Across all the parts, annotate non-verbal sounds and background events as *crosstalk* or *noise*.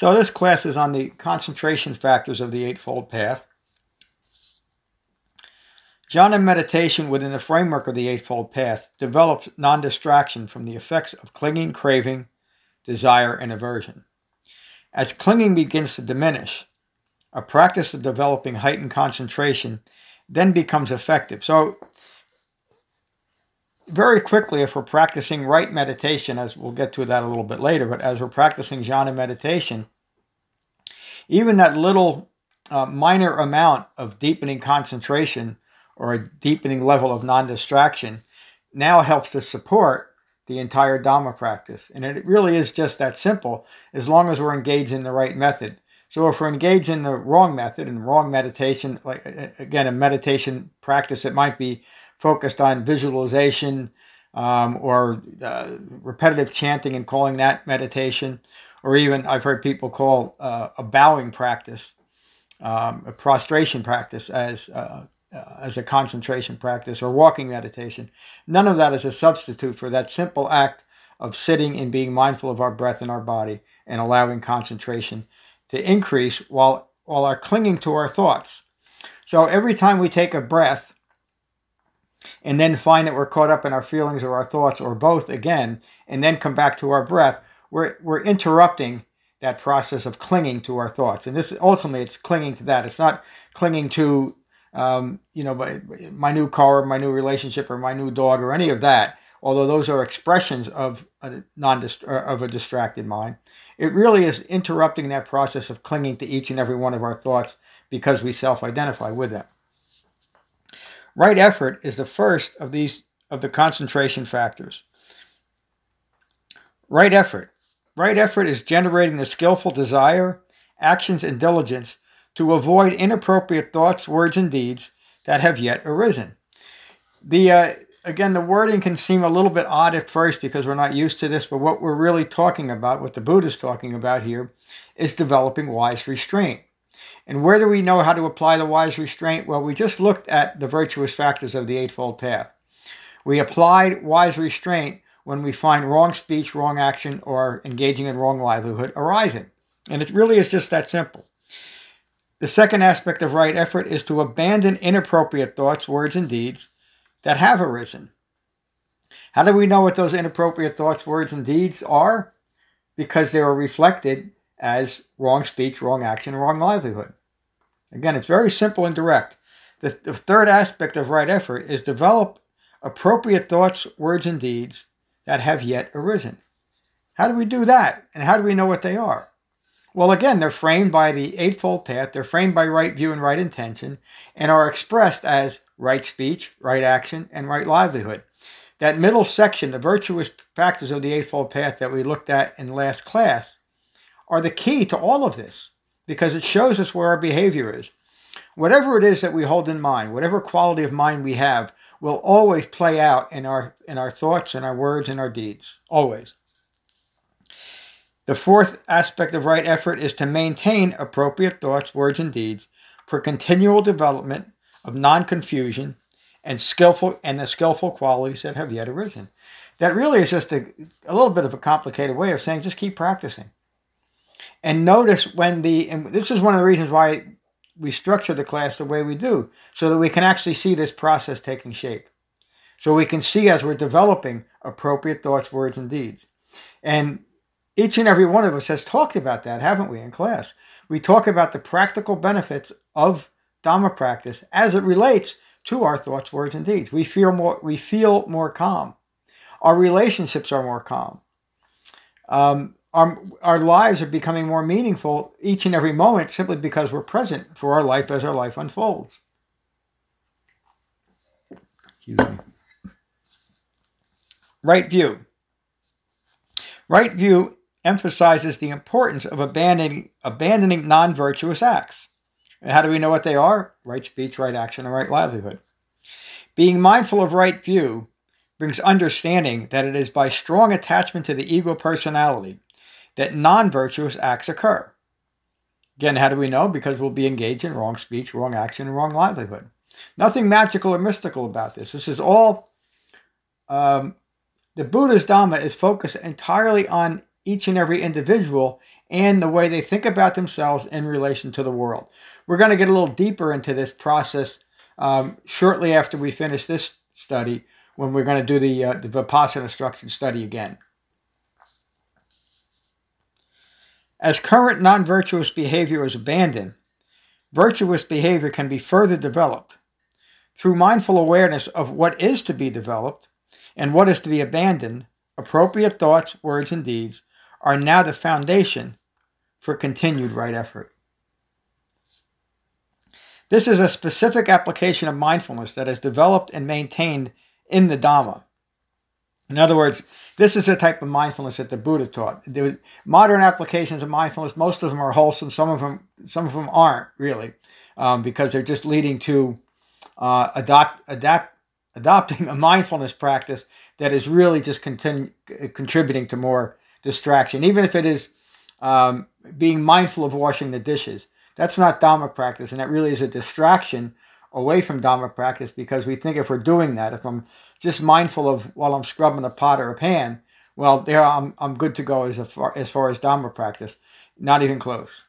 So this class is on the concentration factors of the Eightfold Path. Jhana meditation within the framework of the Eightfold Path develops non distraction from the effects of clinging, craving, desire, and aversion. As clinging begins to diminish, a practice of developing heightened concentration then becomes effective. So, very quickly, if we're practicing right meditation, as we'll get to that a little bit later, but as we're practicing jhana meditation, even that little uh, minor amount of deepening concentration or a deepening level of non distraction now helps to support the entire Dhamma practice. And it really is just that simple as long as we're engaged in the right method. So if we're engaged in the wrong method and wrong meditation, like again, a meditation practice that might be focused on visualization um, or uh, repetitive chanting and calling that meditation, or even I've heard people call uh, a bowing practice, um, a prostration practice as uh, uh as a concentration practice or walking meditation. None of that is a substitute for that simple act of sitting and being mindful of our breath and our body and allowing concentration to increase while, while our clinging to our thoughts. So every time we take a breath and then find that we're caught up in our feelings or our thoughts or both again, and then come back to our breath, we're, we're interrupting that process of clinging to our thoughts. And this ultimately, it's clinging to that. It's not clinging to, um, you know, my, my new car, or my new relationship, or my new dog, or any of that. Although those are expressions of a non of a distracted mind. It really is interrupting that process of clinging to each and every one of our thoughts because we self identify with them. Right effort is the first of these of the concentration factors. Right effort. Right effort is generating the skillful desire, actions, and diligence to avoid inappropriate thoughts, words, and deeds that have yet arisen. The uh, again, the wording can seem a little bit odd at first because we're not used to this, but what we're really talking about, what the Buddha is talking about here, is developing wise restraint. And where do we know how to apply the wise restraint? Well, we just looked at the virtuous factors of the Eightfold Path. We applied wise restraint when we find wrong speech, wrong action, or engaging in wrong livelihood arising. And it really is just that simple. The second aspect of right effort is to abandon inappropriate thoughts, words, and deeds that have arisen. How do we know what those inappropriate thoughts, words, and deeds are? Because they are reflected as wrong speech, wrong action, wrong livelihood. Again, it's very simple and direct. The, the third aspect of right effort is develop appropriate thoughts, words, and deeds that have yet arisen. How do we do that? And how do we know what they are? Well, again, they're framed by the Eightfold Path, they're framed by right view and right intention, and are expressed as right speech, right action, and right livelihood. That middle section, the virtuous factors of the Eightfold Path that we looked at in last class, are the key to all of this because it shows us where our behavior is. Whatever it is that we hold in mind, whatever quality of mind we have, will always play out in our in our thoughts and our words and our deeds. Always. The fourth aspect of right effort is to maintain appropriate thoughts, words, and deeds for continual development of non-confusion and skillful and the skillful qualities that have yet arisen. That really is just a, a little bit of a complicated way of saying just keep practicing. And notice when the and this is one of the reasons why we structure the class the way we do, so that we can actually see this process taking shape. So we can see as we're developing appropriate thoughts, words, and deeds. And each and every one of us has talked about that, haven't we, in class? We talk about the practical benefits of Dhamma practice as it relates to our thoughts, words, and deeds. We feel more, we feel more calm. Our relationships are more calm. Um, our, our lives are becoming more meaningful each and every moment simply because we're present for our life as our life unfolds. Right view. Right view emphasizes the importance of abandoning, abandoning non virtuous acts And how do we know what they are? Right speech, right action, and right livelihood. Being mindful of right view brings understanding that it is by strong attachment to the ego personality that non virtuous acts occur. Again, how do we know? Because we'll be engaged in wrong speech, wrong action, and wrong livelihood. Nothing magical or mystical about this. This is all. Um, the Buddha's Dhamma is focused entirely on each and every individual and the way they think about themselves in relation to the world. We're going to get a little deeper into this process um, shortly after we finish this study when we're going to do the, uh, the Vipassana structured study again. As current non virtuous behavior is abandoned, virtuous behavior can be further developed. Through mindful awareness of what is to be developed and what is to be abandoned, appropriate thoughts, words, and deeds are now the foundation for continued right effort. This is a specific application of mindfulness that is developed and maintained in the Dhamma. In other words, this is a type of mindfulness that the Buddha taught. The modern applications of mindfulness, most of them are wholesome. Some of them, some of them aren't really, um, because they're just leading to uh, adopt, adapt, adopting a mindfulness practice that is really just continue, contributing to more distraction. Even if it is um, being mindful of washing the dishes, that's not Dhamma practice, and that really is a distraction away from Dhamma practice because we think if we're doing that, if I'm just mindful of while I'm scrubbing a pot or a pan, well, there I'm, I'm good to go as far, as far as Dhamma practice. Not even close.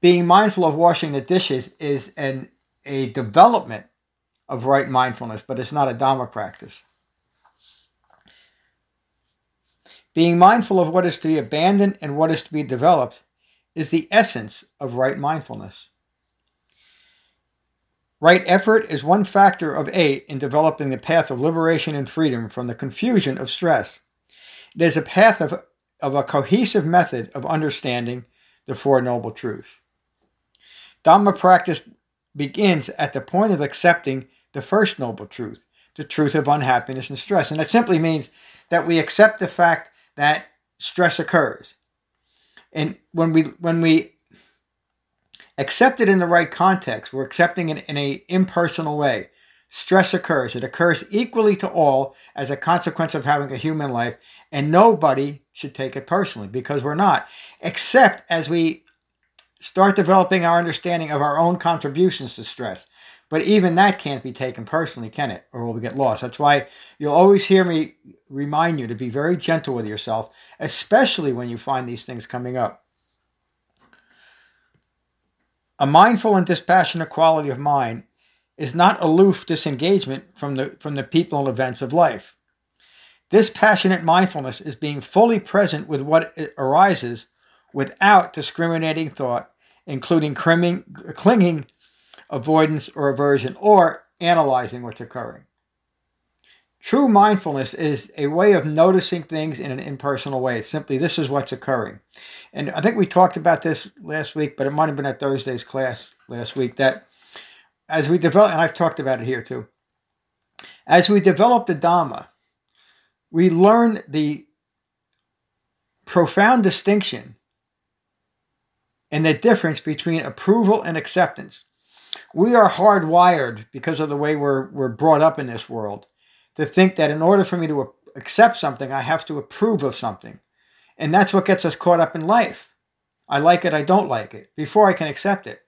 Being mindful of washing the dishes is an, a development of right mindfulness, but it's not a Dhamma practice. Being mindful of what is to be abandoned and what is to be developed is the essence of right mindfulness. Right effort is one factor of eight in developing the path of liberation and freedom from the confusion of stress. It is a path of, of a cohesive method of understanding the Four Noble Truths. Dhamma practice begins at the point of accepting the first noble truth, the truth of unhappiness and stress. And that simply means that we accept the fact that stress occurs. And when we when we accept it in the right context. We're accepting it in an impersonal way. Stress occurs. It occurs equally to all as a consequence of having a human life, and nobody should take it personally because we're not. Except as we start developing our understanding of our own contributions to stress. But even that can't be taken personally, can it? Or will we get lost? That's why you'll always hear me remind you to be very gentle with yourself, especially when you find these things coming up. A mindful and dispassionate quality of mind is not aloof disengagement from the, from the people and events of life. Dispassionate mindfulness is being fully present with what arises without discriminating thought, including clinging, clinging avoidance, or aversion, or analyzing what's occurring. True mindfulness is a way of noticing things in an impersonal way. It's simply this is what's occurring. And I think we talked about this last week, but it might have been at Thursday's class last week that as we develop, and I've talked about it here too, as we develop the Dhamma, we learn the profound distinction and the difference between approval and acceptance. We are hardwired because of the way we're, we're brought up in this world to think that in order for me to accept something, I have to approve of something. And that's what gets us caught up in life. I like it, I don't like it, before I can accept it.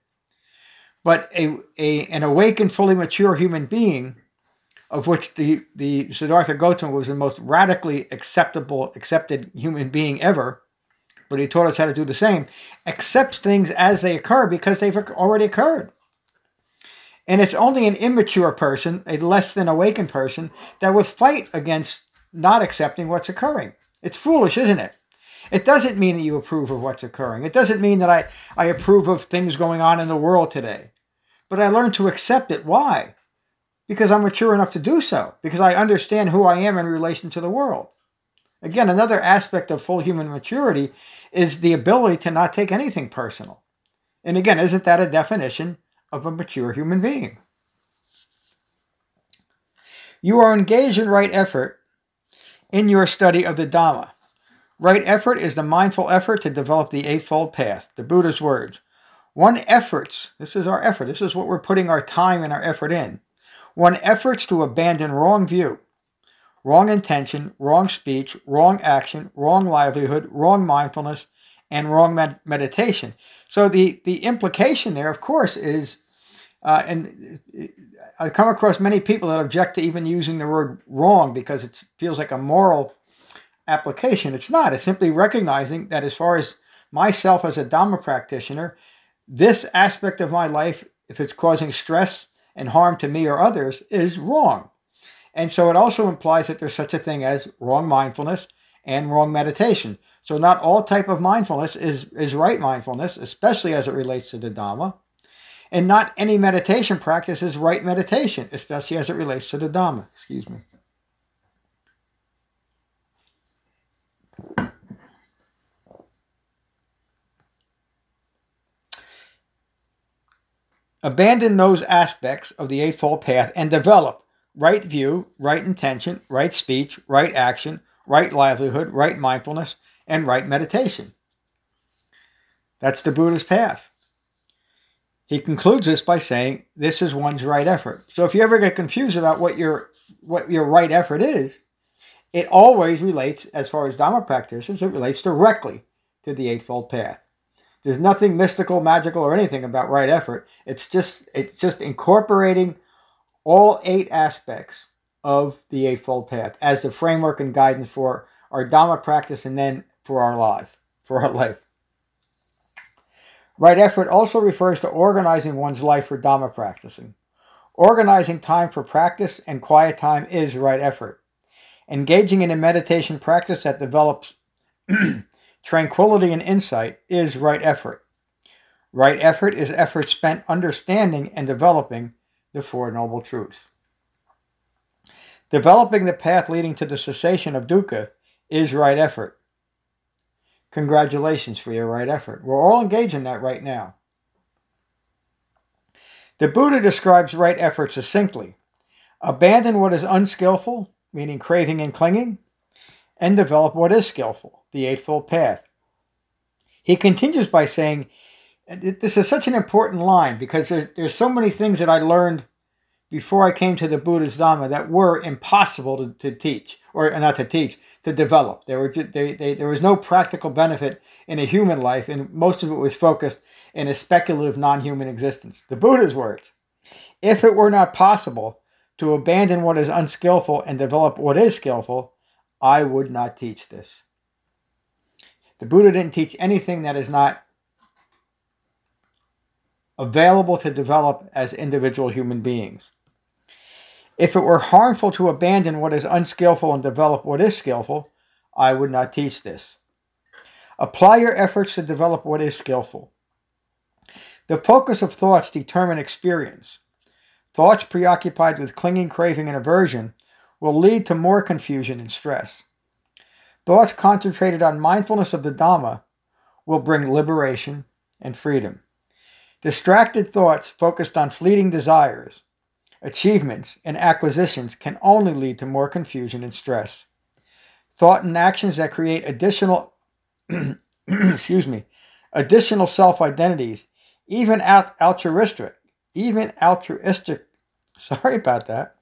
But a, a an awakened, fully mature human being, of which the, the Siddhartha Gautama was the most radically acceptable, accepted human being ever, but he taught us how to do the same, accepts things as they occur because they've already occurred. And it's only an immature person, a less than awakened person, that would fight against not accepting what's occurring. It's foolish, isn't it? It doesn't mean that you approve of what's occurring. It doesn't mean that I, I approve of things going on in the world today. But I learn to accept it. Why? Because I'm mature enough to do so. Because I understand who I am in relation to the world. Again, another aspect of full human maturity is the ability to not take anything personal. And again, isn't that a definition of a mature human being. You are engaged in right effort in your study of the Dhamma. Right effort is the mindful effort to develop the Eightfold Path, the Buddha's words. One efforts, this is our effort, this is what we're putting our time and our effort in. One efforts to abandon wrong view, wrong intention, wrong speech, wrong action, wrong livelihood, wrong mindfulness, and wrong med- meditation. So the, the implication there, of course, is, uh, and I come across many people that object to even using the word wrong because it feels like a moral application. It's not. It's simply recognizing that as far as myself as a Dhamma practitioner, this aspect of my life, if it's causing stress and harm to me or others, is wrong. And so it also implies that there's such a thing as wrong mindfulness and wrong meditation. So not all type of mindfulness is, is right mindfulness, especially as it relates to the Dhamma. And not any meditation practice is right meditation, especially as it relates to the Dhamma. Excuse me. Abandon those aspects of the Eightfold Path and develop right view, right intention, right speech, right action, right livelihood, right mindfulness, and right meditation. That's the Buddha's path. He concludes this by saying this is one's right effort. So if you ever get confused about what your what your right effort is, it always relates, as far as Dhamma practitioners, it relates directly to the Eightfold Path. There's nothing mystical, magical, or anything about right effort. It's just it's just incorporating all eight aspects of the Eightfold Path as the framework and guidance for our Dhamma practice and then for our life, for our life. Right effort also refers to organizing one's life for Dhamma practicing. Organizing time for practice and quiet time is right effort. Engaging in a meditation practice that develops *clears throat* Tranquility and insight is right effort. Right effort is effort spent understanding and developing the Four Noble Truths. Developing the path leading to the cessation of dukkha is right effort. Congratulations for your right effort. We're all engaged in that right now. The Buddha describes right effort succinctly abandon what is unskillful, meaning craving and clinging, and develop what is skillful, the Eightfold Path. He continues by saying, this is such an important line because there's, there's so many things that I learned before I came to the Buddha's Dhamma that were impossible to, to teach, or uh, not to teach, to develop. There, were, they, they, there was no practical benefit in a human life, and most of it was focused in a speculative non human existence. The Buddha's words If it were not possible to abandon what is unskillful and develop what is skillful, I would not teach this. The Buddha didn't teach anything that is not available to develop as individual human beings. If it were harmful to abandon what is unskillful and develop what is skillful, I would not teach this. Apply your efforts to develop what is skillful. The focus of thoughts determine experience. Thoughts preoccupied with clinging, craving, and aversion will lead to more confusion and stress. Thoughts concentrated on mindfulness of the Dhamma will bring liberation and freedom. Distracted thoughts focused on fleeting desires, achievements, and acquisitions can only lead to more confusion and stress. Thought and actions that create additional *clears throat* excuse me, additional self-identities, even altruistic, even altruistic, *laughs* sorry about that,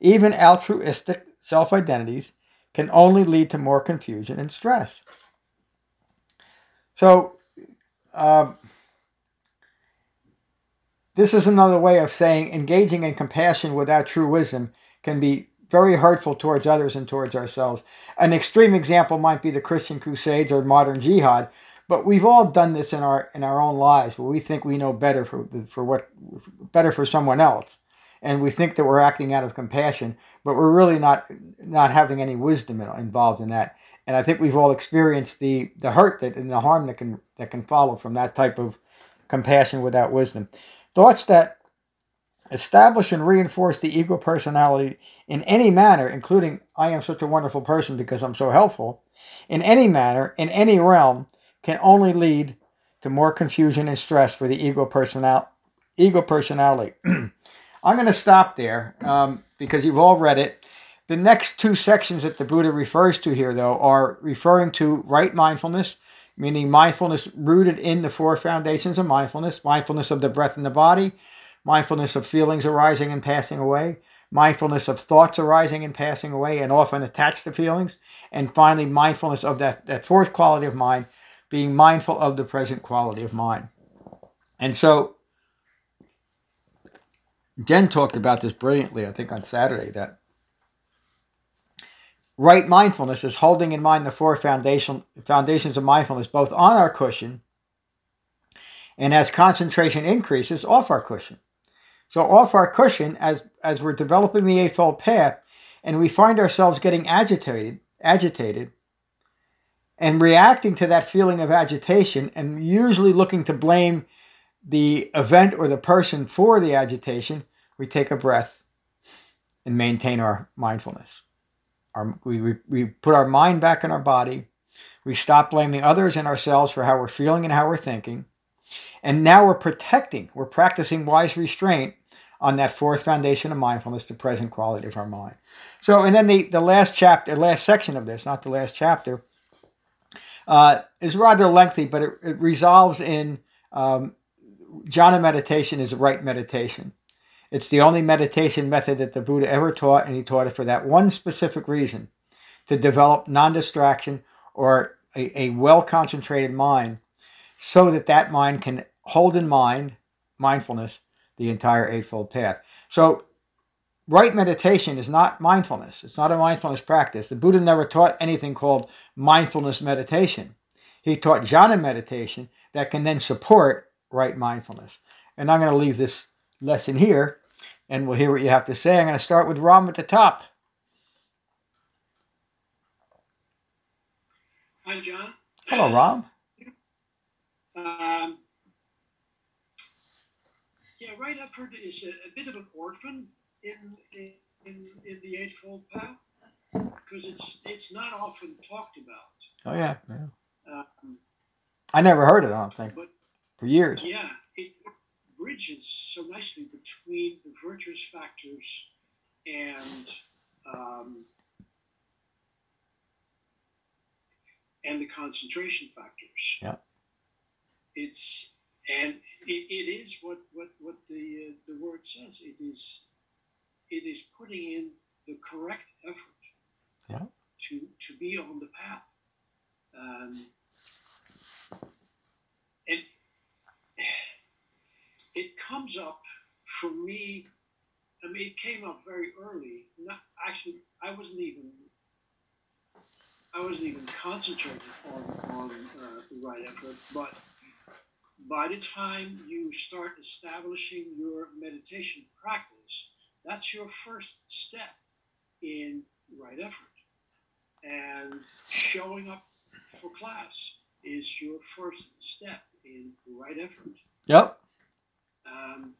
even altruistic self identities can only lead to more confusion and stress. So, um, this is another way of saying engaging in compassion without true wisdom can be very hurtful towards others and towards ourselves. An extreme example might be the Christian Crusades or modern jihad, but we've all done this in our in our own lives where we think we know better for for what better for someone else and we think that we're acting out of compassion, but we're really not not having any wisdom involved in that. And I think we've all experienced the the hurt that and the harm that can that can follow from that type of compassion without wisdom. Thoughts that establish and reinforce the ego personality in any manner, including I am such a wonderful person because I'm so helpful, in any manner, in any realm, can only lead to more confusion and stress for the ego personal ego personality. *clears throat* I'm going to stop there um, because you've all read it. The next two sections that the Buddha refers to here, though, are referring to right mindfulness, meaning mindfulness rooted in the four foundations of mindfulness mindfulness of the breath in the body, mindfulness of feelings arising and passing away, mindfulness of thoughts arising and passing away and often attached to feelings, and finally, mindfulness of that, that fourth quality of mind, being mindful of the present quality of mind. And so, Jen talked about this brilliantly, I think, on Saturday, that right mindfulness is holding in mind the four foundation, foundations of mindfulness, both on our cushion and as concentration increases, off our cushion. So off our cushion, as as we're developing the eightfold path, and we find ourselves getting agitated, agitated, and reacting to that feeling of agitation, and usually looking to blame the event or the person for the agitation, we take a breath and maintain our mindfulness. Our, we, we, we put our mind back in our body. We stop blaming others and ourselves for how we're feeling and how we're thinking. And now we're protecting, we're practicing wise restraint on that fourth foundation of mindfulness, the present quality of our mind. So, and then the, the last chapter, last section of this, not the last chapter, uh, is rather lengthy, but it, it resolves in um, jhana meditation is right meditation. It's the only meditation method that the Buddha ever taught, and he taught it for that one specific reason to develop non distraction or a, a well concentrated mind so that that mind can hold in mind mindfulness the entire Eightfold Path. So, right meditation is not mindfulness. It's not a mindfulness practice. The Buddha never taught anything called mindfulness meditation. He taught jhana meditation that can then support right mindfulness. And I'm going to leave this lesson here and we'll hear what you have to say. I'm going to start with Ram at the top. Hi, John. Hello, Ram. Um, yeah, right effort is a, a, bit of an orphan in in, in the Eightfold Path because it's it's not often talked about. Oh yeah, yeah. Um, I never heard it. I don't think, but for years. Yeah, it bridges so nicely between the virtuous factors and um, and the concentration factors. Yeah. It's and it, it is what what what the uh, the word says. It is it is putting in the correct effort. Yeah. To to be on the path. Um, and it comes up for me. I mean, it came up very early. Not actually, I wasn't even. I wasn't even concentrating on on uh, the right effort, but by the time you start establishing your meditation practice, that's your first step in right effort. And showing up for class is your first step in right effort. Yep. Um,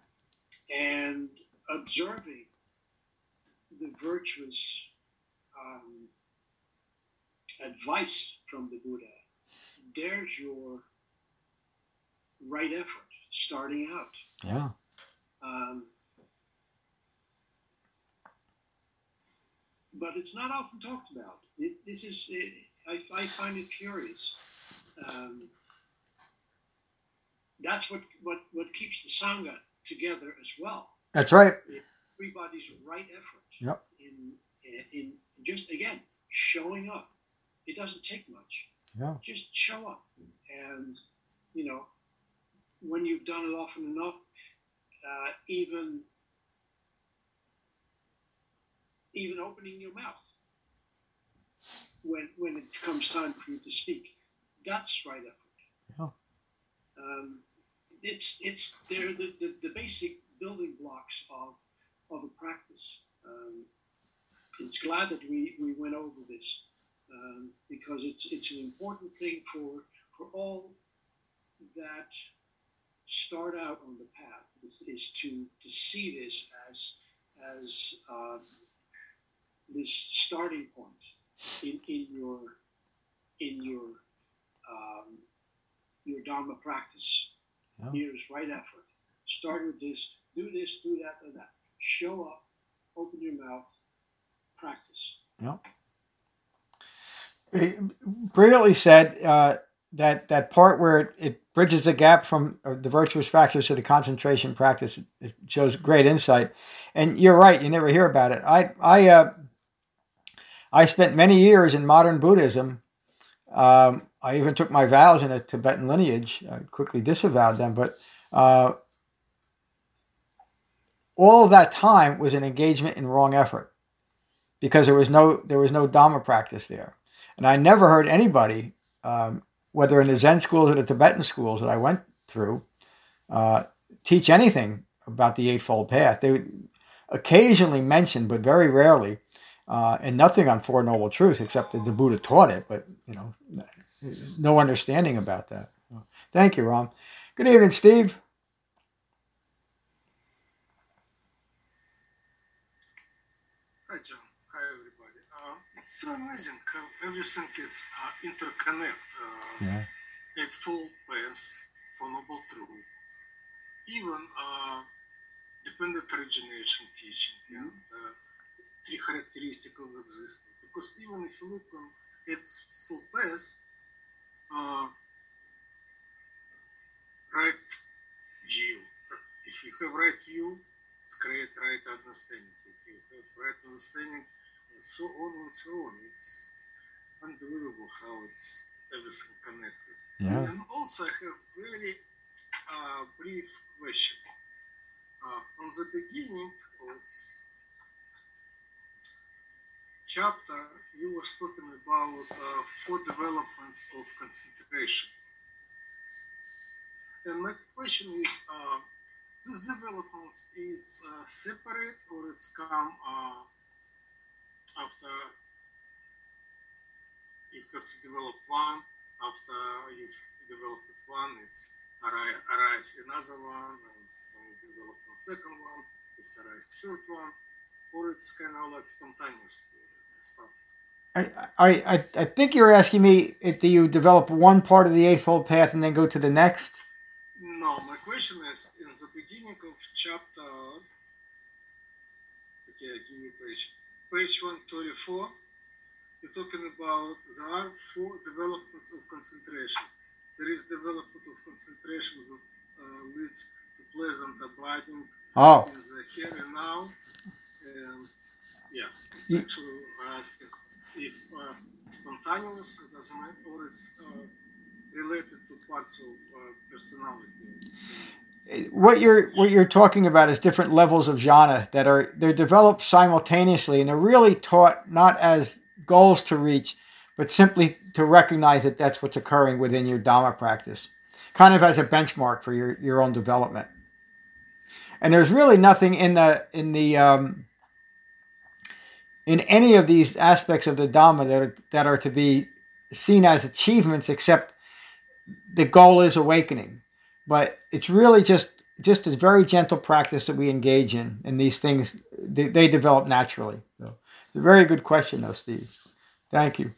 and observing the virtuous um, advice from the Buddha, there's your right effort starting out. Yeah. Um, but it's not often talked about. It, this is, it, I, I, find it curious. Um, that's what, what, what keeps the Sangha together as well. That's right. Everybody's right effort yep. in, in just, again, showing up. It doesn't take much. Yeah. Just show up. And, you know, when you've done it often enough, uh, even even opening your mouth when when it comes time for you to speak, that's right effort. Yeah. Um, it's it's they're the, the, the, basic building blocks of of a practice. Um, it's glad that we, we went over this um, because it's it's an important thing for for all that start out on the path is, is to to see this as as uh, this starting point in, in your in your um, your dharma practice. Yeah. Here's right effort. Start with this. Do this. Do that. Do that. Show up. Open your mouth. Practice. Yeah. Brilliantly said. Uh, that that part where it, it bridges the gap from uh, the virtuous factors to the concentration practice it shows great insight and you're right you never hear about it i i uh, i spent many years in modern buddhism um, i even took my vows in a tibetan lineage i quickly disavowed them but uh, all of that time was an engagement in wrong effort because there was no there was no dhamma practice there and i never heard anybody um, whether in the Zen schools or the Tibetan schools that I went through, uh, teach anything about the Eightfold Path. They occasionally mentioned, but very rarely, uh, and nothing on Four Noble Truths except that the Buddha taught it, but you know, no understanding about that. Thank you, Ron. Good evening, Steve. Hi, John. Hi, everybody. Uh, it's so amazing how everything is uh, interconnected. Uh, Yeah. Eightfold Path four Noble Truth. Even uh, dependent origination teaching and uh, three characteristics of existence. Because even if you look on full Path, uh, right view. If you have right view, it's create right understanding. If you have right understanding, and so on and so on. It's unbelievable how it's everything connected. Yeah. And also, I have very uh, brief question. Uh, on the beginning of chapter, you were talking about uh, four developments of concentration. And my question is, uh, this developments is uh, separate or it's come uh, after you have to develop one, after you've developed one, it's arise, another one, and when you develop one second one, it's arise third one, or it's kind of like spontaneous uh, stuff. I, I, I, think you're asking me if do you develop one part of the Eightfold Path and then go to the next? No, my question is in the beginning of chapter. Okay, give you page. Page 134. You're talking about there are four developments of concentration. There is development of concentration that uh, leads to pleasant abiding Oh, in the here and now. Yeah, it's actually asking if uh, spontaneous doesn't matter or it's uh, related to parts of uh, personality. what you're what you're talking about is different levels of jhana that are they're developed simultaneously and they're really taught not as goals to reach, but simply to recognize that that's what's occurring within your Dharma practice, kind of as a benchmark for your your own development. And there's really nothing in the in the um, in any of these aspects of the dhamma that are, that are to be seen as achievements, except the goal is awakening. But it's really just just a very gentle practice that we engage in and these things they, they develop naturally. So it's a very good question though steve. Thank you.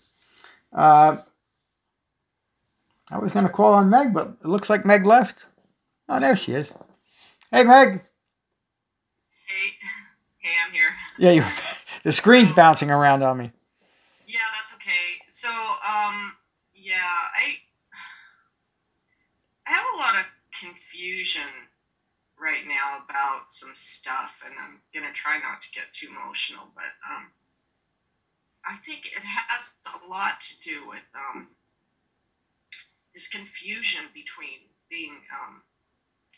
Uh, i was going to call on meg but it looks like meg left. Oh there she is. Hey meg. Hey, hey, I'm here. yeah you the screen's bouncing around on me Yeah, that's okay. So, um, yeah, I I have a lot of confusion right now about some stuff, and I'm gonna try not to get too emotional, but um, I think it has a lot to do with um, this confusion between being um,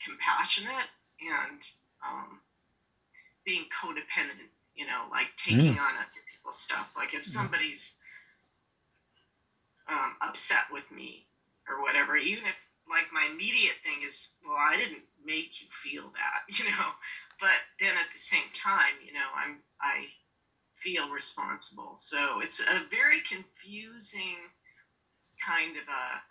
compassionate and um, being codependent. You know, like taking on other people's stuff. Like if somebody's um, upset with me or whatever, even if like my immediate thing is, well, I didn't make you feel that, *laughs* you know. But then at the same time, you know, I'm I feel responsible. So it's a very confusing kind of a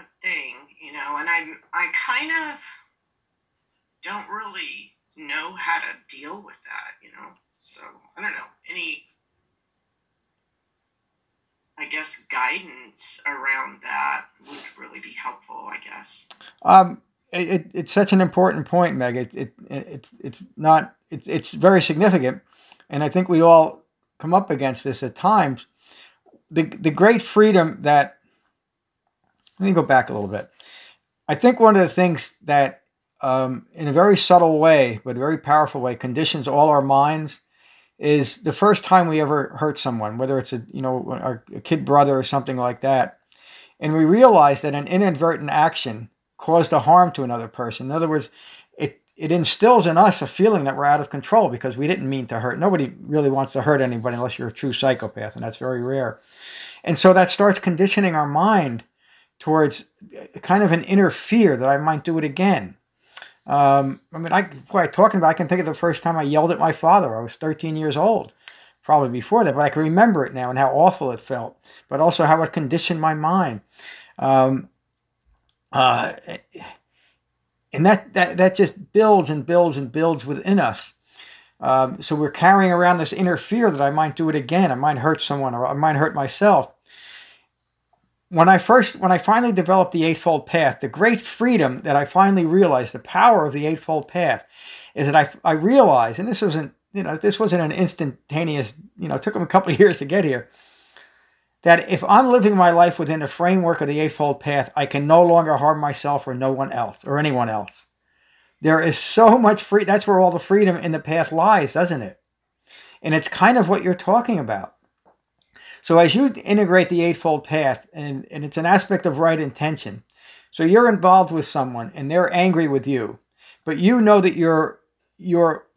a thing, you know, and I'm I kind of don't really know how to deal with that, you know. So I don't know any I guess guidance around that would really be helpful. I guess. Um, it, it, it's such an important point, Meg. It, it, it's it's not it's it's very significant, and I think we all come up against this at times. the the great freedom that let me go back a little bit. I think one of the things that um, in a very subtle way, but a very powerful way, conditions all our minds is the first time we ever hurt someone, whether it's a you know our, a kid brother or something like that, and we realize that an inadvertent action caused a harm to another person. In other words, it it instills in us a feeling that we're out of control because we didn't mean to hurt. Nobody really wants to hurt anybody unless you're a true psychopath, and that's very rare. And so that starts conditioning our mind towards kind of an inner fear that I might do it again. Um, I mean, I quite talking about. I can think of the first time I yelled at my father. I was 13 years old, probably before that, but I can remember it now and how awful it felt, but also how it conditioned my mind. Um, uh, and that, that that just builds and builds and builds within us. Um, so we're carrying around this inner fear that I might do it again, I might hurt someone, or I might hurt myself when I first, when I finally developed the Eightfold Path, the great freedom that I finally realized, the power of the Eightfold Path, is that I, I realized, and this wasn't, you know, this wasn't an instantaneous, you know, it took them a couple of *laughs* years to get here, that if I'm living my life within the framework of the Eightfold Path, I can no longer harm myself or no one else or anyone else. There is so much free. That's where all the freedom in the path lies, doesn't it? And it's kind of what you're talking about so as you integrate the Eightfold Path, and, and it's an aspect of right intention. So you're involved with someone and they're angry with you, but you know that your your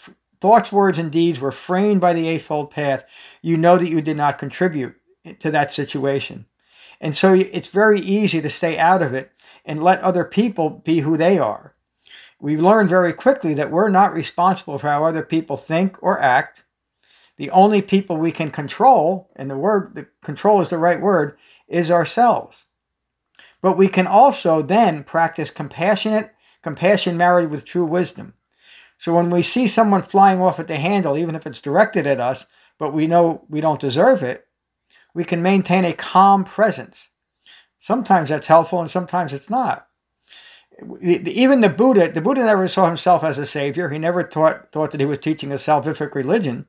thoughts, words, and deeds were framed by the Eightfold Path. You know that you did not contribute to that situation. And so it's very easy to stay out of it and let other people be who they are. We learn very quickly that we're not responsible for how other people think or act the only people we can control, and the word the control is the right word, is ourselves. But we can also then practice compassionate compassion married with true wisdom. So when we see someone flying off at the handle, even if it's directed at us, but we know we don't deserve it, we can maintain a calm presence. Sometimes that's helpful and sometimes it's not. Even the Buddha, the Buddha never saw himself as a savior. He never taught, thought that he was teaching a salvific religion.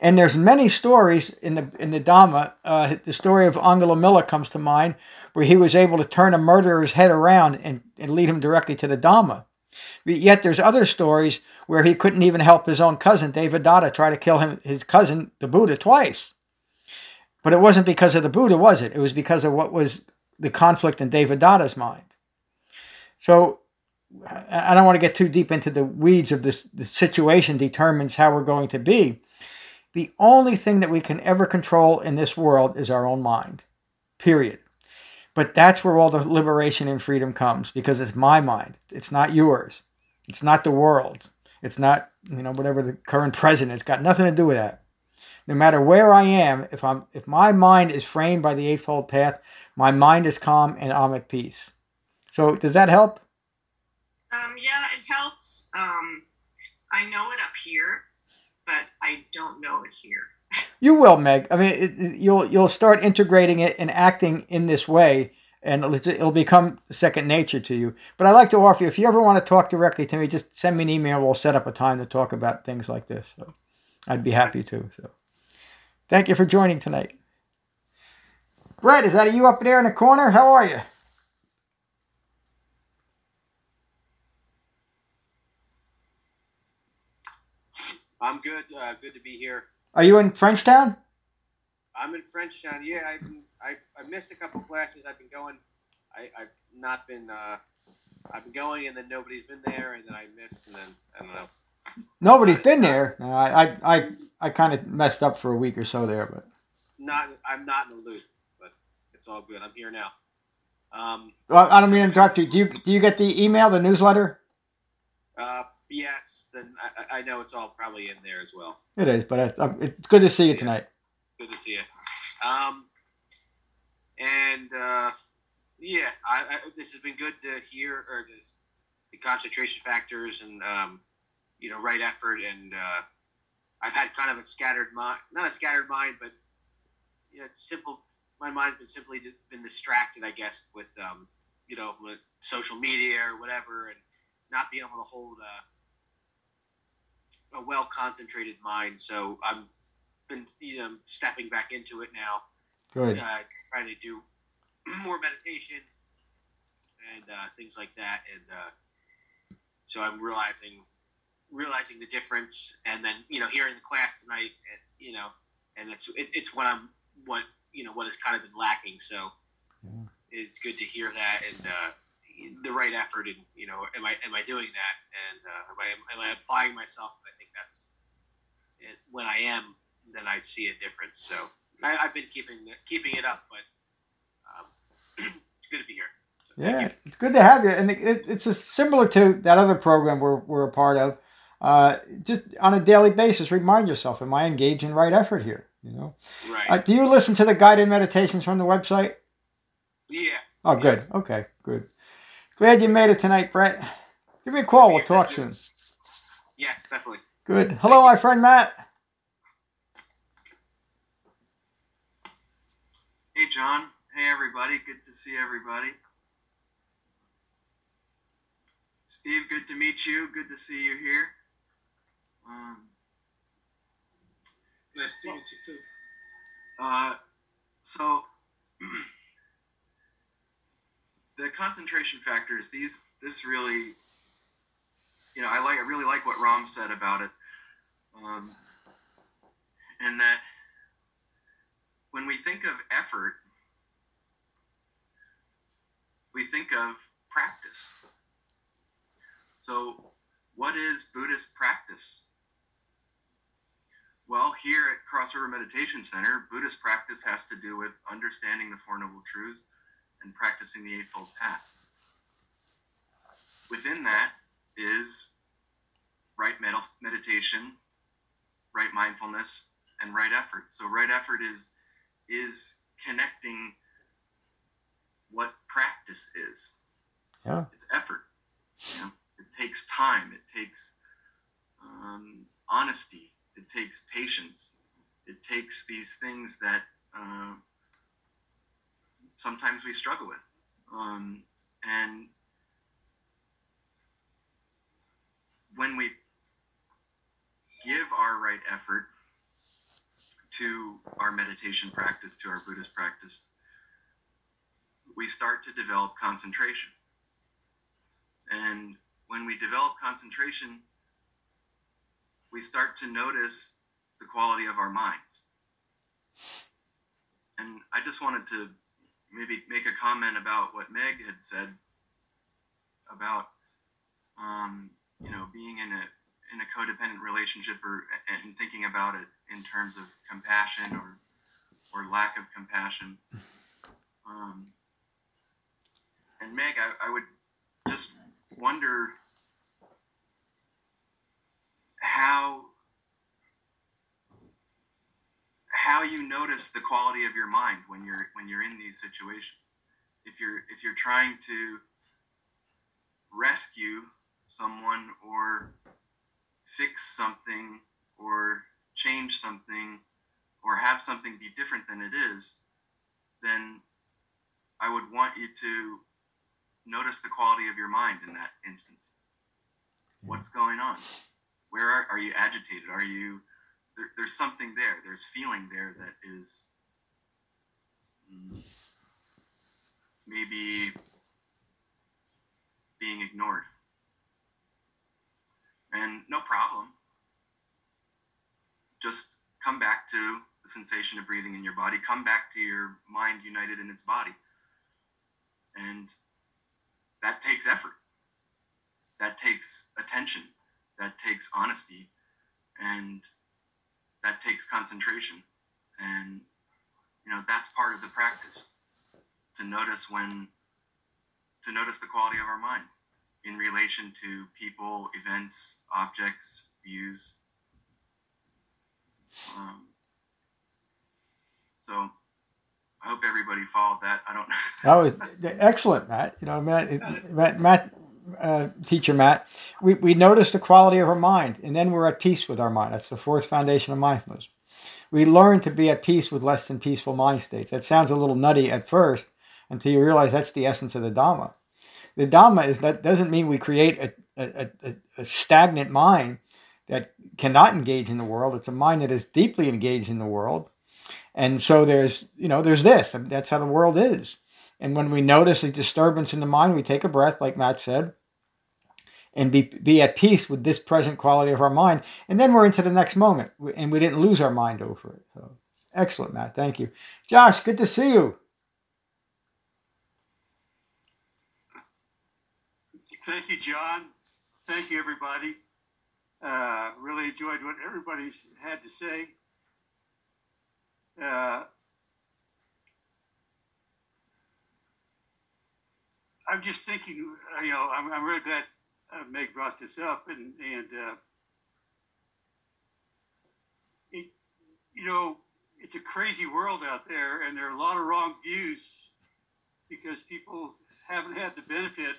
And there's many stories in the in the Dhamma. Uh, the story of Angulimala comes to mind, where he was able to turn a murderer's head around and, and lead him directly to the Dhamma. Yet there's other stories where he couldn't even help his own cousin, Devadatta, try to kill him, his cousin, the Buddha, twice. But it wasn't because of the Buddha, was it? It was because of what was the conflict in Devadatta's mind. So I don't want to get too deep into the weeds of this. The situation determines how we're going to be. The only thing that we can ever control in this world is our own mind, period. But that's where all the liberation and freedom comes because it's my mind. It's not yours. It's not the world. It's not, you know, whatever the current president. It's got nothing to do with that. No matter where I am, if I'm if my mind is framed by the eightfold path, my mind is calm and I'm at peace. So does that help? Um, yeah, it helps. Um, I know it up here but I don't know it here. *laughs* you will, Meg. I mean, it, you'll you'll start integrating it and acting in this way, and it'll, it'll, become second nature to you. But I'd like to offer you, if you ever want to talk directly to me, just send me an email. We'll set up a time to talk about things like this. So I'd be happy to. So thank you for joining tonight. Brett, is that you up there in the corner? How are you? I'm good. Uh, good to be here. Are you in Frenchtown? I'm in Frenchtown. Yeah, I've been, I I missed a couple classes. I've been going. I I've not been. Uh, I've been going, and then nobody's been there, and then I missed, and then I don't know. Nobody's been there. No, I I I, I kind of messed up for a week or so there, but not. I'm not in the loop, but it's all good. I'm here now. Um, well, I don't mean to interrupt you. Do you do you get the email, the newsletter? Uh, yes then I, I, know it's all probably in there as well. It is, but I, it's good to see you tonight. Good to see you. Um, and uh, yeah, I, I, this has been good to hear, or this, the concentration factors and um, you know, right effort, and uh, I've had kind of a scattered mind, not a scattered mind, but you know, simple. My mind's been simply been distracted, I guess, with um, you know, with social media or whatever, and not being able to hold. Uh, a well concentrated mind. So I'm been you know, stepping back into it now. Good. Uh, trying to do *clears throat* more meditation and uh, things like that, and uh, so I'm realizing realizing the difference, and then you know here in the class tonight, and, you know, and it's it, it's what I'm what you know what has kind of been lacking. So Yeah. it's good to hear that and uh, the right effort, and you know, am I am I doing that, and uh, am I am I applying myself? It, when I am, then I see a difference. So I, I've been keeping keeping it up, but um, *clears throat* it's good to be here. So Yeah, it's good to have you, and it, it, it's a, similar to that other program we're we're a part of. Uh, just on a daily basis, remind yourself: Am I engaged in right effort here? You know. right. Uh, do you listen to the guided meditations from the website? yeah. Oh, good. Okay, good. Glad you made it tonight, Brett. Give me a call. We'll talk soon. Yes, definitely. Good. Hello, my friend Matt. Hey, John. Hey, everybody. Good to see everybody. Steve, good to meet you. Good to see you here. Um, Nice to meet you too. uh, so, *clears throat* the concentration factors. These, this really, you know, I like. I really like what Ram said about it, um, and that when we think of effort, we think of practice. So, what is Buddhist practice? Well, here at Cross River Meditation Center, Buddhist practice has to do with understanding the Four Noble Truths and practicing the Eightfold Path. Within that is right med- meditation, right mindfulness, and right effort. So, right effort is is connecting what practice is. Yeah. It's effort. You know, it takes time. It takes um, honesty. It takes patience. It takes these things that uh, sometimes we struggle with. Um, and when we give our right effort to our meditation practice, to our Buddhist practice, we start to develop concentration. And when we develop concentration, we start to notice the quality of our minds. And I just wanted to maybe make a comment about what Meg had said about, um, you know, being in a in a codependent relationship or and thinking about it in terms of compassion or or lack of compassion. Um, and Meg, I, I would just wonder how how you notice the quality of your mind when you're when you're in these situations. If you're if you're trying to rescue someone or fix something or change something or have something be different than it is, then I would want you to notice the quality of your mind in that instance. What's going on? Where are, are you agitated? Are you there, there's something there. There's feeling there that is maybe being ignored. And no problem. Just come back to the sensation of breathing in your body. Come back to your mind united in its body. And that takes effort. That takes attention. That takes honesty. And that takes concentration. And, you know, that's part of the practice to notice when, to notice the quality of our mind in relation to people, events, objects, views. Um, so I hope everybody followed that. I don't know. That was excellent, Matt. You know, Matt, Matt, Matt uh, teacher Matt, we, we notice the quality of our mind, and then we're at peace with our mind. That's the fourth foundation of mindfulness. We learn to be at peace with less than peaceful mind states. That sounds a little nutty at first until you realize that's the essence of the Dhamma. The Dhamma is that doesn't mean we create a, a, a, a stagnant mind that cannot engage in the world. It's a mind that is deeply engaged in the world And so there's, you know, there's this. That's how the world is. And when we notice a disturbance in the mind, we take a breath, like Matt said, and be, be at peace with this present quality of our mind. And then we're into the next moment, and we didn't lose our mind over it. So excellent, Matt. Thank you. Josh, good to see you. Thank you, John. Thank you, everybody. Uh, really enjoyed what everybody had to say. Uh, I'm just thinking, you know, I'm, I'm really glad uh, Meg brought this up, and and uh, it, you know, it's a crazy world out there, and there are a lot of wrong views because people haven't had the benefit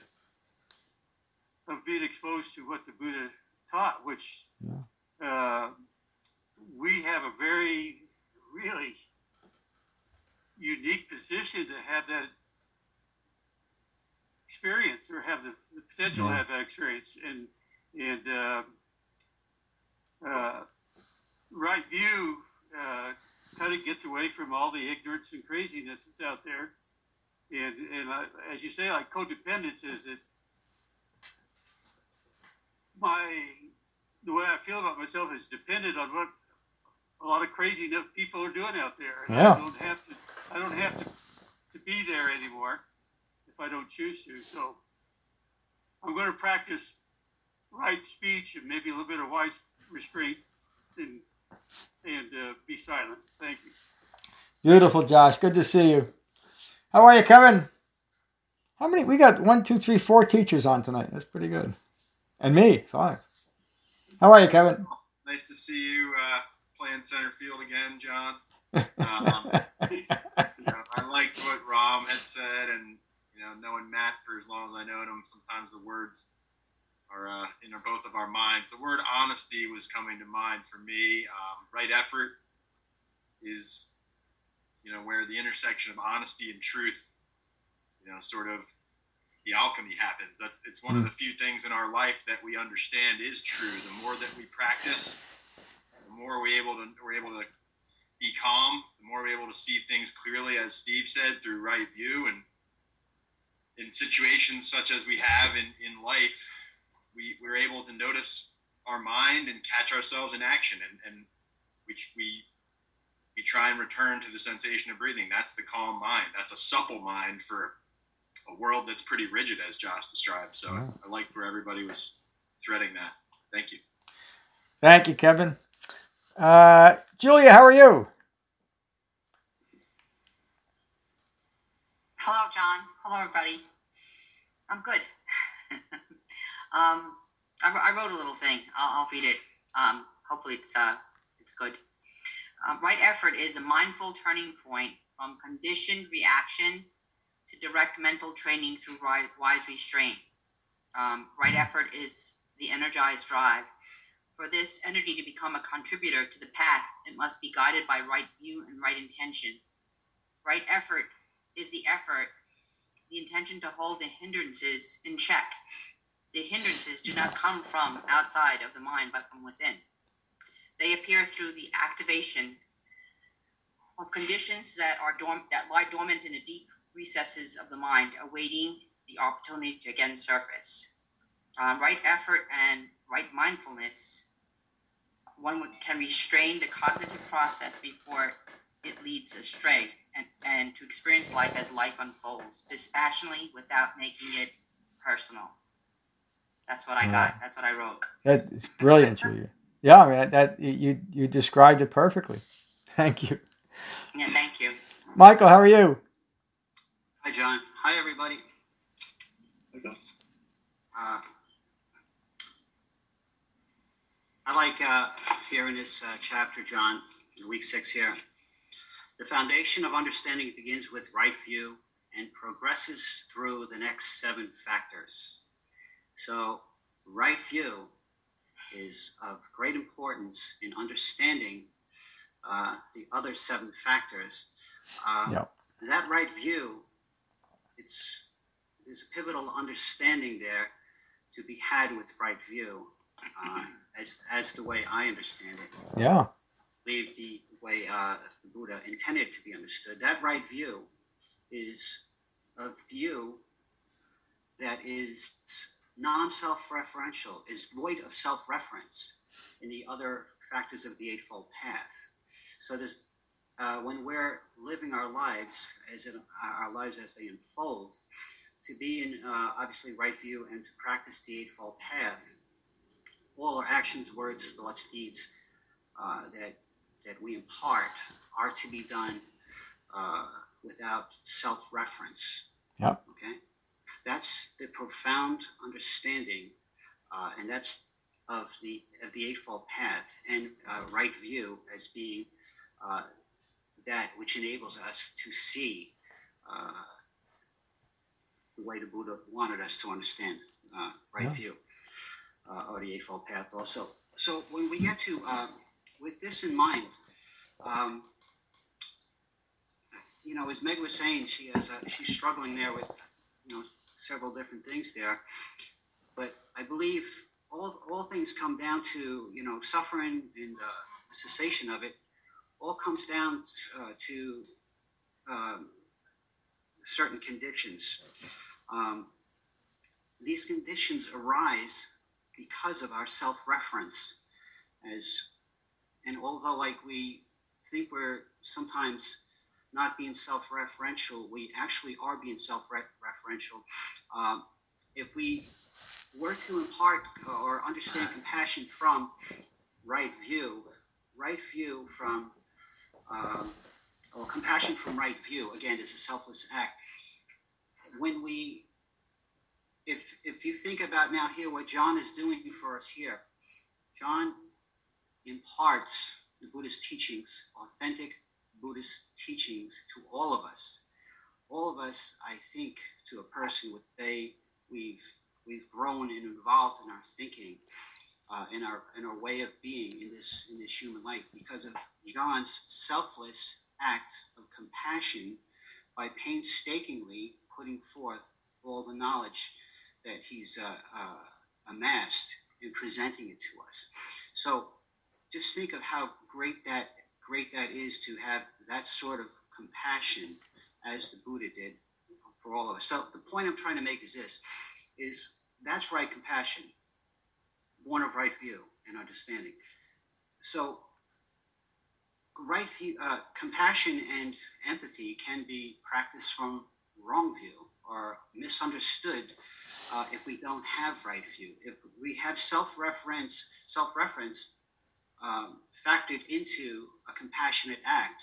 of being exposed to what the Buddha taught, which yeah. uh, we have a very, really unique position to have that experience or have the, the potential yeah. to have that experience. And and uh, uh, right view uh, kind of gets away from all the ignorance and craziness that's out there. And and as you say, like codependence is that my the way I feel about myself is dependent on what a lot of crazy enough people are doing out there. And yeah. I don't have to I don't have to, to be there anymore if I don't choose to. So I'm going to practice right speech and maybe a little bit of wise restraint and and uh, be silent. Thank you. Beautiful, Josh. Good to see you. How are you, Kevin? How many? We got one, two, three, four teachers on tonight. That's pretty good. And me, five. How are you, Kevin? Nice to see you uh, playing center field again, John. *laughs* Um, you know, I liked what Ram had said, and you know, knowing Matt for as long as I know him, sometimes the words are uh, in both of our minds. The word honesty was coming to mind for me. Um, right effort is, you know, where the intersection of honesty and truth, you know, sort of the alchemy happens. That's it's one of hmm. the few things in our life that we understand is true. The more that we practice, the more we able to we're able to be calm. The more we're able to see things clearly, as Steve said, through right view. And in situations such as we have in in life, we we're able to notice our mind and catch ourselves in action, and and which we we try and return to the sensation of breathing. That's the calm mind. That's a supple mind for a world that's pretty rigid, as Josh described. So I, I liked where everybody was threading that. Thank you. Thank you, Kevin. Uh, Julia, how are you? Hello, John. Hello, everybody. I'm good. *laughs* um, I, I, wrote a little thing. I'll, I'll read it. Um, hopefully, it's uh, it's good. Uh, right effort is a mindful turning point from conditioned reaction direct mental training through wise restraint. Um, right effort is the energized drive. For this energy to become a contributor to the path, it must be guided by right view and right intention. Right effort is the effort, the intention to hold the hindrances in check. The hindrances do not come from outside of the mind, but from within. They appear through the activation of conditions that are dorm- that lie dormant in a deep recesses of the mind, awaiting the opportunity to again surface. Um, right effort and right mindfulness, one can restrain the cognitive process before it leads astray and, and to experience life as life unfolds dispassionately without making it personal. That's what I yeah. got. That's what I wrote. That's brilliant, Julia. Yeah, I mean that you you described it perfectly. *laughs* Thank you. Yeah, thank you. Michael, how are you? Hi, John. Hi, everybody. Uh, I like uh, hearing this uh, chapter, John, in week six here. The foundation of understanding begins with right view and progresses through the next seven factors. So, right view is of great importance in understanding uh, the other seven factors. Uh, yep. That right view it's there's a pivotal understanding there to be had with right view, uh, as as the way I understand it. Yeah. believe the way uh, the Buddha intended to be understood. That right view is a view that is non-self-referential, is void of self-reference in the other factors of the Eightfold Path. So there's uh, when we're living our lives as in, uh, our lives as they unfold, to be in uh, obviously right view and to practice the Eightfold Path, all our actions, words, thoughts, deeds uh, that that we impart are to be done uh, without self-reference. Yep. Okay, that's the profound understanding, uh, and that's of the of the Eightfold Path and right view as being that which enables us to see uh, the way the Buddha wanted us to understand uh, right yeah. view uh, or the Eightfold Path also. So when we get to, um, with this in mind, um, you know, as Meg was saying, she has a, she's struggling there with, you know, several different things there. But I believe all, all things come down to, you know, suffering and uh, cessation of it all comes down uh, to um, certain conditions. Um, these conditions arise because of our self-reference as and although like we think we're sometimes not being self-referential we actually are being self-referential um, if we were to impart or understand compassion from right view right view from um, or compassion from right view again is a selfless act. When we if if you think about now here what john is doing for us here john imparts the buddhist teachings authentic buddhist teachings to all of us. All of us i think to a person would say we've we've grown and evolved in our thinking uh, in our in our way of being in this in this human life because of John's selfless act of compassion by painstakingly putting forth all the knowledge that he's uh, uh, amassed and presenting it to us. So just think of how great that great that is to have that sort of compassion as the Buddha did for all of us. So the point I'm trying to make is this: is that's right compassion born of right view and understanding. So, right view, uh, compassion and empathy can be practiced from wrong view or misunderstood uh, if we don't have right view. If we have self-reference, self-reference um, factored into a compassionate act,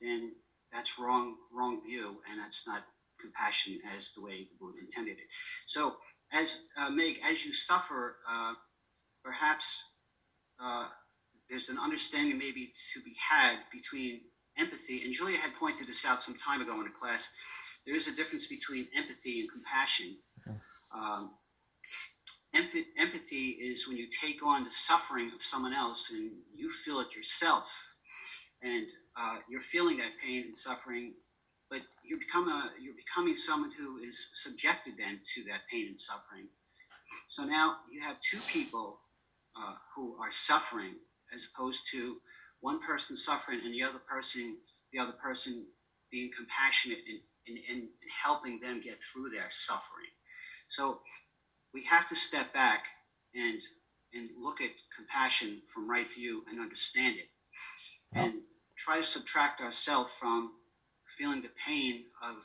then that's wrong, wrong view, and that's not compassion as the way the Buddha intended it. So, as uh, Meg, as you suffer uh, perhaps uh, there's an understanding maybe to be had between empathy, and Julia had pointed this out some time ago in a class. There is a difference between empathy and compassion. Um, empathy is when you take on the suffering of someone else and you feel it yourself, and uh, you're feeling that pain and suffering, but you become a you're becoming someone who is subjected then to that pain and suffering. So now you have two people uh, who are suffering, as opposed to one person suffering and the other person, the other person being compassionate and, and, and helping them get through their suffering. So we have to step back and and look at compassion from right view and understand it, and try to subtract ourselves from feeling the pain of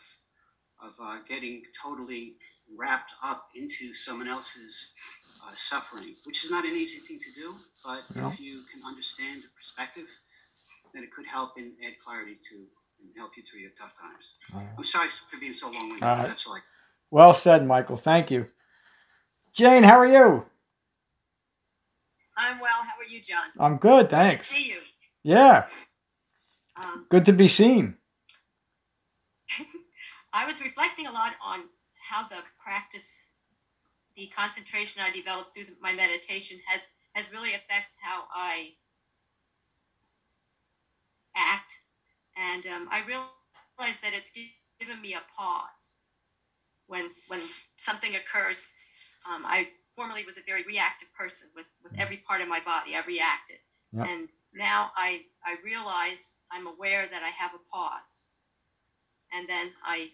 of uh, getting totally wrapped up into someone else's uh, suffering, which is not an easy thing to do, but no. if you can understand the perspective, then it could help and add clarity to and help you through your tough times. Right. I'm sorry for being so long-winded. Uh, that's all. I- well said, Michael. Thank you. Jane, how are you? I'm well. How are you, John? I'm good, thanks. Good see you. Yeah. Um, good to be seen. *laughs* I was reflecting a lot on how the practice the concentration I developed through my meditation has has really affected how I act, and um, I realize that it's given me a pause when when something occurs. Um, I formerly was a very reactive person with with every part of my body. I reacted, yep. and now I I realize I'm aware that I have a pause, and then I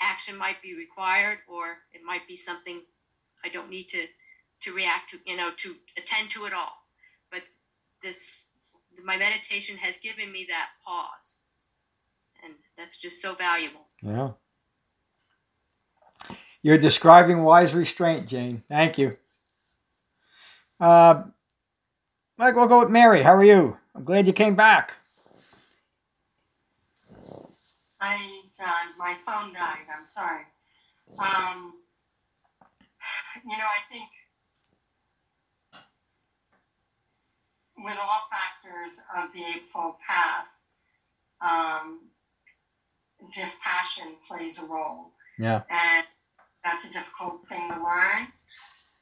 action might be required, or it might be something I don't need to to react to, you know, to attend to it all. But this my meditation has given me that pause, and that's just so valuable. Yeah. You're describing wise restraint, Jane. Thank you. Uh, Mike, we'll go with Mary. How are you? I'm glad you came back. Hi, John. My phone died. I'm sorry. Um, you know, I think with all factors of the Eightfold Path, um, dispassion plays a role. Yeah. And that's a difficult thing to learn.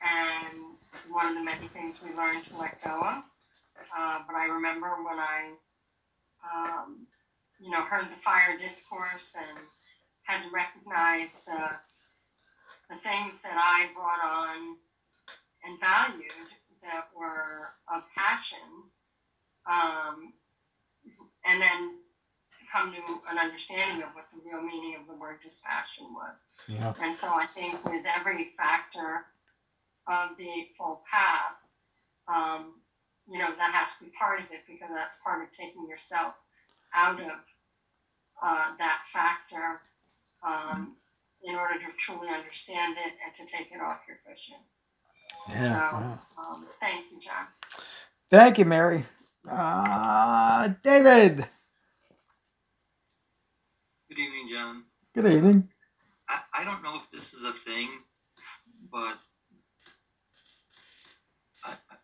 And one of the many things we learn to let go of. Uh, but I remember when I, um, you know, heard the fire discourse and had to recognize the the things that I brought on and valued that were of passion, um, and then come to an understanding of what the real meaning of the word dispassion was. Yeah. And so I think with every factor of the Eightfold Path, um, you know, that has to be part of it because that's part of taking yourself out of uh, that factor um, in order to truly understand it and to take it off your cushion. Yeah. So, wow. um, thank you, John. Thank you, Mary. Uh, David. Good evening, John. Good evening. I, I don't know if this is a thing, but I, I,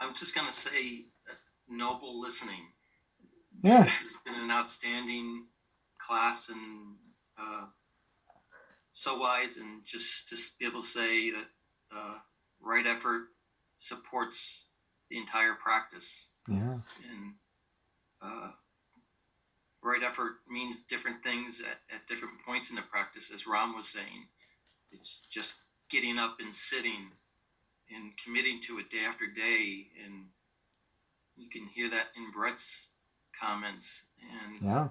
I'm just going to say uh, noble listening. Yeah. This has been an outstanding class and uh, so wise, and just to be able to say that uh, right effort supports the entire practice. Yeah. And uh, right effort means different things at, at different points in the practice, as Ram was saying. It's just getting up and sitting and committing to it day after day. And you can hear that in Brett's comments. And Yeah.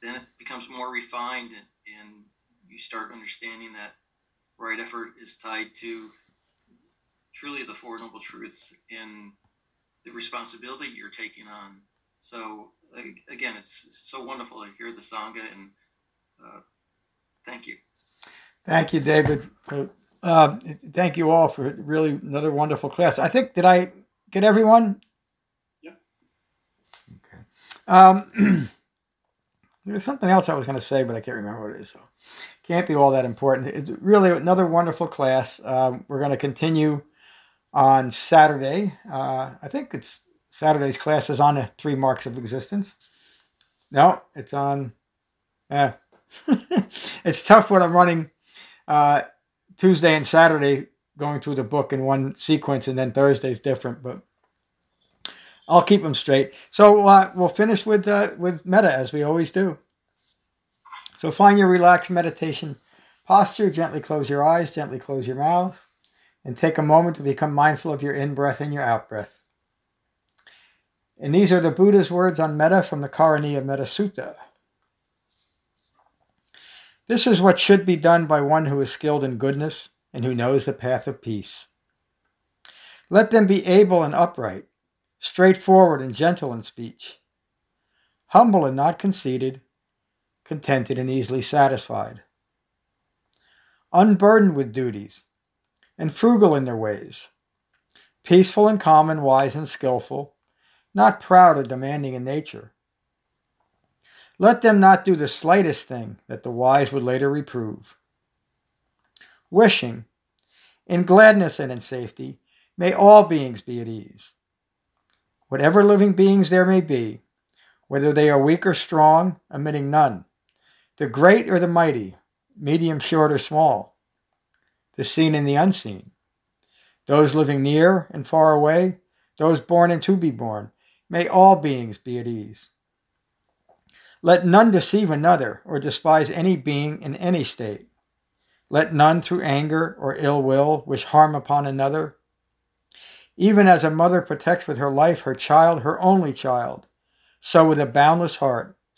then it becomes more refined and, and you start understanding that right effort is tied to truly the Four Noble Truths and the responsibility you're taking on. So again, it's so wonderful to hear the Sangha and uh, thank you. Thank you, David. Uh, thank you all for really another wonderful class. I think did I get everyone? Yep. Okay. Um, *clears throat* there was something else I was going to say, but I can't remember what it is. So can't be all that important. It's really another wonderful class. Um, we're going to continue on Saturday. Uh, I think it's Saturday's class is on the three marks of existence. No, it's on. Yeah, *laughs* it's tough when I'm running uh, Tuesday and Saturday going through the book in one sequence, and then Thursday's different. But I'll keep them straight. So uh, we'll finish with uh, with metta as we always do. So find your relaxed meditation posture. Gently close your eyes. Gently close your mouth, and take a moment to become mindful of your in breath and your out breath. And these are the Buddha's words on metta from the Karaniya Metta Sutta. This is what should be done by one who is skilled in goodness and who knows the path of peace. Let them be able and upright, straightforward and gentle in speech, humble and not conceited, contented and easily satisfied, unburdened with duties, and frugal in their ways, peaceful and calm and wise and skillful, not proud or demanding in nature. Let them not do the slightest thing that the wise would later reprove. Wishing, in gladness and in safety, may all beings be at ease. Whatever living beings there may be, whether they are weak or strong, omitting none, the great or the mighty, medium, short, or small, the seen and the unseen, those living near and far away, those born and to be born, may all beings be at ease. Let none deceive another or despise any being in any state. Let none through anger or ill will wish harm upon another. Even as a mother protects with her life her child, her only child, so with a boundless heart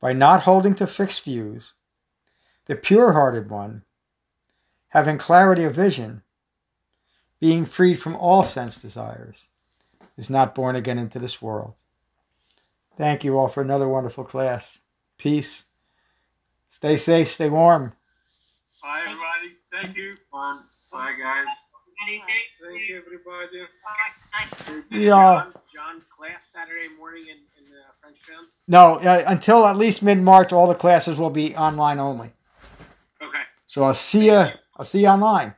By not holding to fixed views, the pure hearted one, having clarity of vision, being freed from all sense desires, is not born again into this world. Thank you all for another wonderful class. Peace. Stay safe, stay warm. Bye, everybody. Thank you. Fun. Bye, guys. Thank Thank you, everybody. Yeah. John, John, class Saturday morning in, in Frenchtown? No, uh, until at least mid March, all the classes will be online only. Okay. So I'll see you. I'll see you online.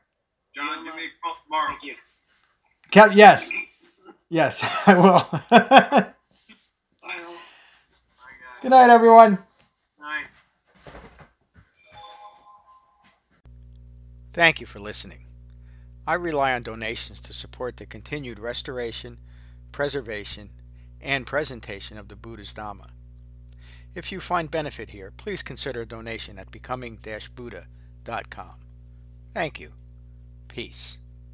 John, give me a call tomorrow. Thank you. Kev, yes, yes, *laughs* I will. Bye. Good night, everyone. Night. Thank you for listening. I rely on donations to support the continued restoration, preservation, and presentation of the Buddha's Dhamma. If you find benefit here, please consider a donation at becoming-buddha.com. Thank you. Peace.